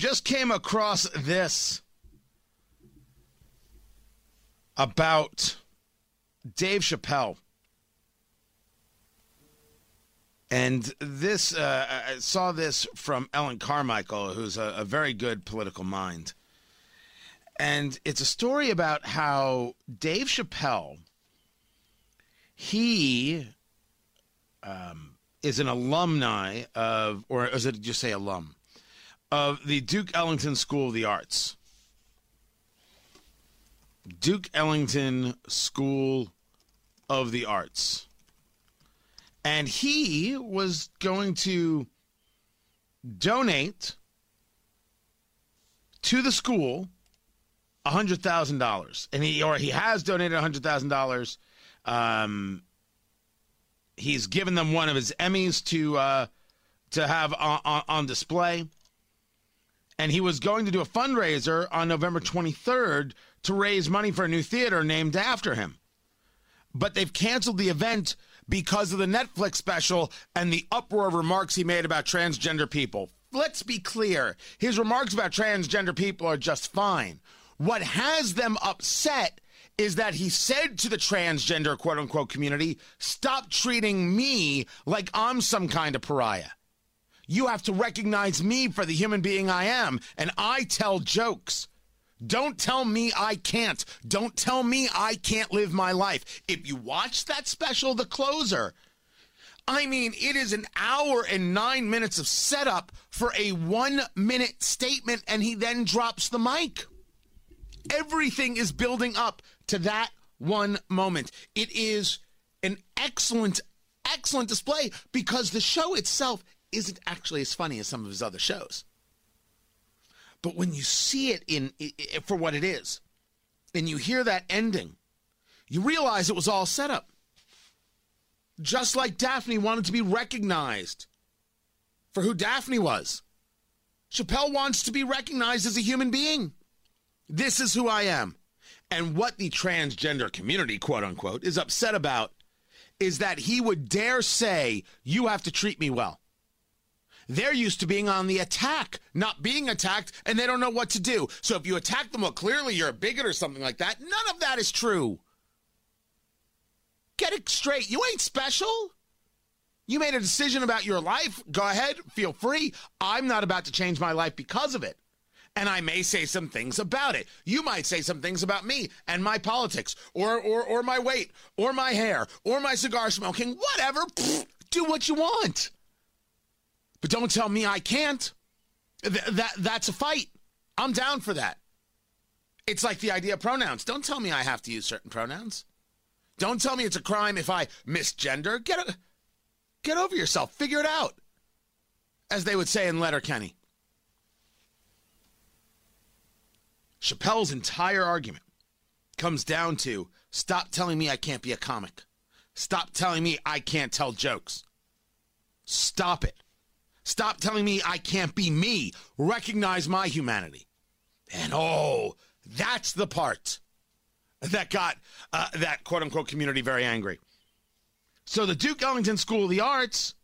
Just came across this about Dave Chappelle. And this, uh, I saw this from Ellen Carmichael, who's a, a very good political mind. And it's a story about how Dave Chappelle, he um, is an alumni of, or is it just say alum, of the Duke Ellington School of the Arts. Duke Ellington School of the Arts. And he was going to donate to the school $100,000. And he, or he has donated $100,000. Um, he's given them one of his Emmys to, uh, to have on, on, on display. And he was going to do a fundraiser on November 23rd to raise money for a new theater named after him. But they've canceled the event because of the Netflix special and the uproar of remarks he made about transgender people. Let's be clear his remarks about transgender people are just fine. What has them upset is that he said to the transgender quote unquote community, stop treating me like I'm some kind of pariah. You have to recognize me for the human being I am, and I tell jokes. Don't tell me I can't. Don't tell me I can't live my life. If you watch that special, The Closer, I mean, it is an hour and nine minutes of setup for a one minute statement, and he then drops the mic. Everything is building up to that one moment. It is an excellent, excellent display because the show itself isn't actually as funny as some of his other shows. But when you see it in, in for what it is, and you hear that ending, you realize it was all set up. Just like Daphne wanted to be recognized for who Daphne was. Chappelle wants to be recognized as a human being. This is who I am. And what the transgender community, quote unquote, is upset about is that he would dare say, You have to treat me well. They're used to being on the attack, not being attacked, and they don't know what to do. So if you attack them, well, clearly you're a bigot or something like that. None of that is true. Get it straight. You ain't special. You made a decision about your life. Go ahead, feel free. I'm not about to change my life because of it. And I may say some things about it. You might say some things about me and my politics, or or or my weight, or my hair, or my cigar smoking, whatever. Pfft, do what you want. But don't tell me I can't. Th- that that's a fight. I'm down for that. It's like the idea of pronouns. Don't tell me I have to use certain pronouns. Don't tell me it's a crime if I misgender. Get a, get over yourself. Figure it out. As they would say in Letterkenny. Chappelle's entire argument comes down to stop telling me I can't be a comic. Stop telling me I can't tell jokes. Stop it. Stop telling me I can't be me. Recognize my humanity. And oh, that's the part that got uh, that quote unquote community very angry. So the Duke Ellington School of the Arts,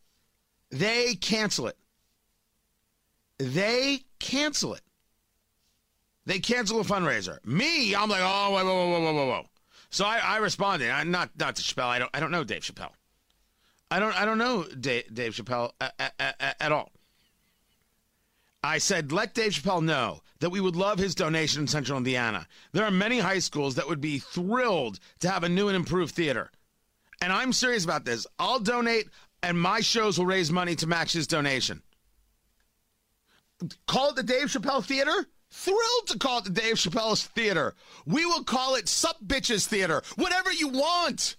they cancel it. They cancel it. They cancel a fundraiser. Me, I'm like, oh, whoa, whoa, whoa, whoa, whoa, whoa. So I, I responded. I, not not to Chappelle. I don't I don't know Dave Chappelle. I don't I don't know Dave, Dave Chappelle at, at, at all. I said, let Dave Chappelle know that we would love his donation in Central Indiana. There are many high schools that would be thrilled to have a new and improved theater. And I'm serious about this. I'll donate, and my shows will raise money to match his donation. Call it the Dave Chappelle Theater? Thrilled to call it the Dave Chappelle's Theater. We will call it Sup Bitches Theater. Whatever you want.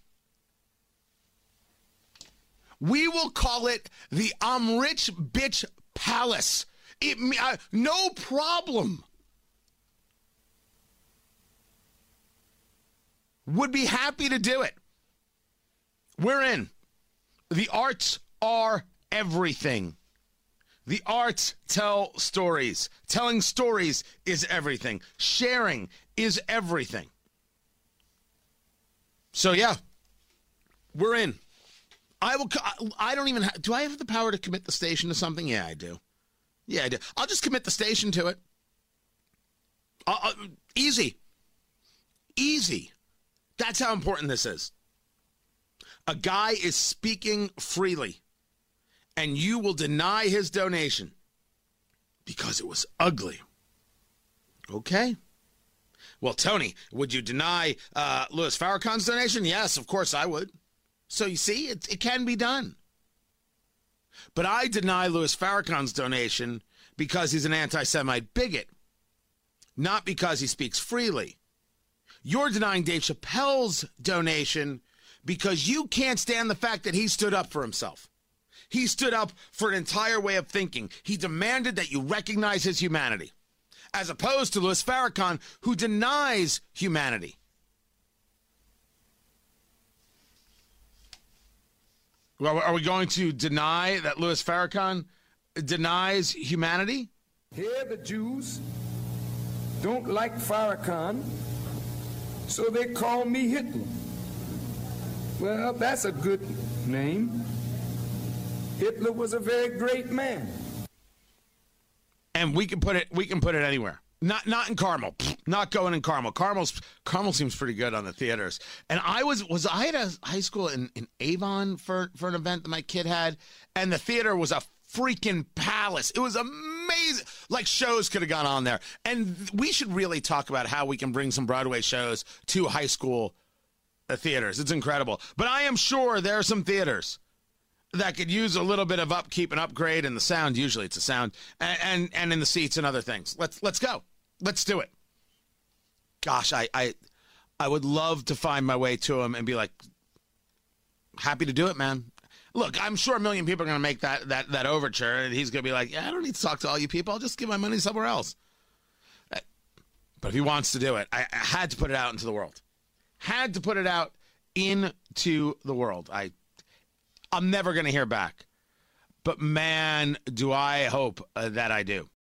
We will call it the I'm Rich Bitch Palace. It, uh, no problem. Would be happy to do it. We're in. The arts are everything. The arts tell stories. Telling stories is everything. Sharing is everything. So, yeah, we're in. I will. I don't even. Have, do I have the power to commit the station to something? Yeah, I do. Yeah, I do. I'll just commit the station to it. Easy. Easy. That's how important this is. A guy is speaking freely, and you will deny his donation because it was ugly. Okay. Well, Tony, would you deny uh, Louis Farrakhan's donation? Yes, of course I would. So you see, it, it can be done. But I deny Louis Farrakhan's donation because he's an anti Semite bigot, not because he speaks freely. You're denying Dave Chappelle's donation because you can't stand the fact that he stood up for himself. He stood up for an entire way of thinking. He demanded that you recognize his humanity, as opposed to Louis Farrakhan, who denies humanity. Well, are we going to deny that Louis Farrakhan denies humanity? Here, the Jews don't like Farrakhan, so they call me Hitler. Well, that's a good name. Hitler was a very great man. And we can put it we can put it anywhere. Not not in Carmel. Not going in Carmel. Carmel's Carmel seems pretty good on the theaters. And I was was I at a high school in, in Avon for for an event that my kid had, and the theater was a freaking palace. It was amazing. Like shows could have gone on there. And we should really talk about how we can bring some Broadway shows to high school uh, theaters. It's incredible. But I am sure there are some theaters that could use a little bit of upkeep and upgrade in the sound. Usually it's a sound and, and, and in the seats and other things. Let's let's go. Let's do it. Gosh, I I I would love to find my way to him and be like, happy to do it, man. Look, I'm sure a million people are going to make that that that overture, and he's going to be like, yeah, I don't need to talk to all you people. I'll just give my money somewhere else. Uh, but if he wants to do it, I, I had to put it out into the world. Had to put it out into the world. I I'm never going to hear back. But man, do I hope uh, that I do.